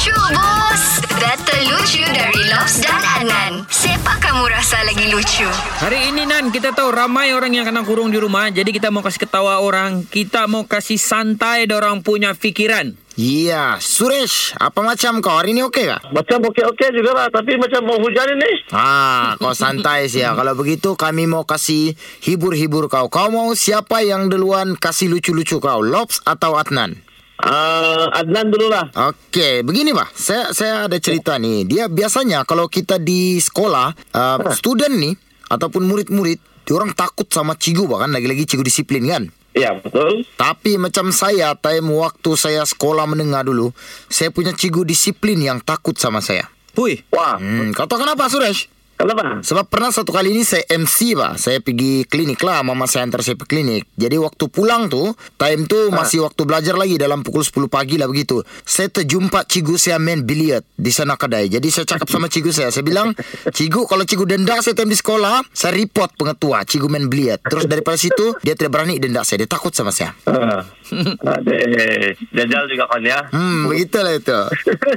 Lucu bos Data lucu dari Lobs dan Adnan Siapa kamu rasa lagi lucu? Hari ini Nan kita tahu ramai orang yang kena kurung di rumah Jadi kita mau kasih ketawa orang Kita mau kasih santai orang punya fikiran Iya, Suresh, apa macam kau hari ni okey kah? Macam okey-okey juga lah. Tapi macam mau hujan ini. Ah, kau santai sih ya. Kalau begitu kami mau kasih hibur-hibur kau. Kau mau siapa yang duluan kasih lucu-lucu kau? Lobs atau Adnan? Uh, Adnan dulu lah. Okey, begini bah. Saya saya ada cerita nih. Dia biasanya kalau kita di sekolah, uh, student nih ataupun murid-murid, orang takut sama cigu bahkan lagi-lagi cigu disiplin kan? Ya, betul. Tapi macam saya, time waktu saya sekolah menengah dulu, saya punya cigu disiplin yang takut sama saya. Pui Wah, Hmm, kau tahu kenapa Suresh? Kenapa? Sebab pernah satu kali ini saya MC pak. Saya pergi klinik lah. Mama saya antar saya pergi klinik. Jadi waktu pulang tuh Time tuh masih waktu belajar lagi. Dalam pukul 10 pagi lah begitu. Saya terjumpa cigu saya main biliard Di sana kedai. Jadi saya cakap sama cigu saya. Saya bilang Cigu kalau cigu denda saya time di sekolah Saya report pengetua. Cigu main biliard Terus daripada situ Dia tidak berani denda saya. Dia takut sama saya. Uh, Aduh, jajal juga kan ya. Hmm begitulah itu.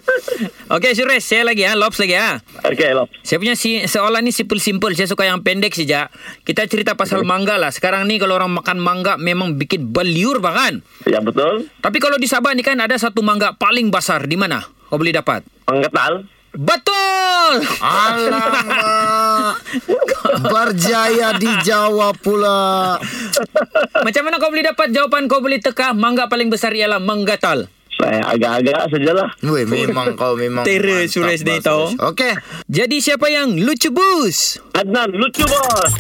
Okey Suresh Saya lagi ya Lobs lagi ya Okey, Lop. Saya punya si, seolah ni simple-simple. Saya suka yang pendek saja Kita cerita pasal mangga lah. Sekarang ni kalau orang makan mangga Memang bikin beliur bahkan Ya, betul. Tapi kalau di Sabah ni kan Ada satu mangga paling besar. Di mana? Kau boleh dapat? Penggetal. Betul! Alamak. Berjaya dijawab pula. Macam mana kau boleh dapat jawapan Kau boleh teka Mangga paling besar ialah manggatal agak-agak sajalah. Weh memang kau memang Terror Suresh ni Bang tau. Okey Jadi siapa yang lucu bus? Adnan, lucu bos.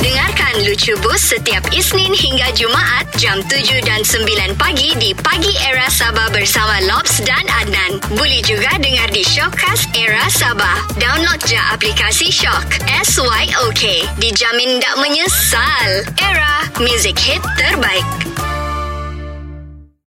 Dengarkan Lucu Bus setiap Isnin hingga Jumaat Jam 7 dan 9 pagi Di Pagi Era Sabah bersama Lobs dan Adnan Boleh juga dengar di Shockcast Era Sabah Download je aplikasi Shock S-Y-O-K Dijamin tak menyesal Era, music hit terbaik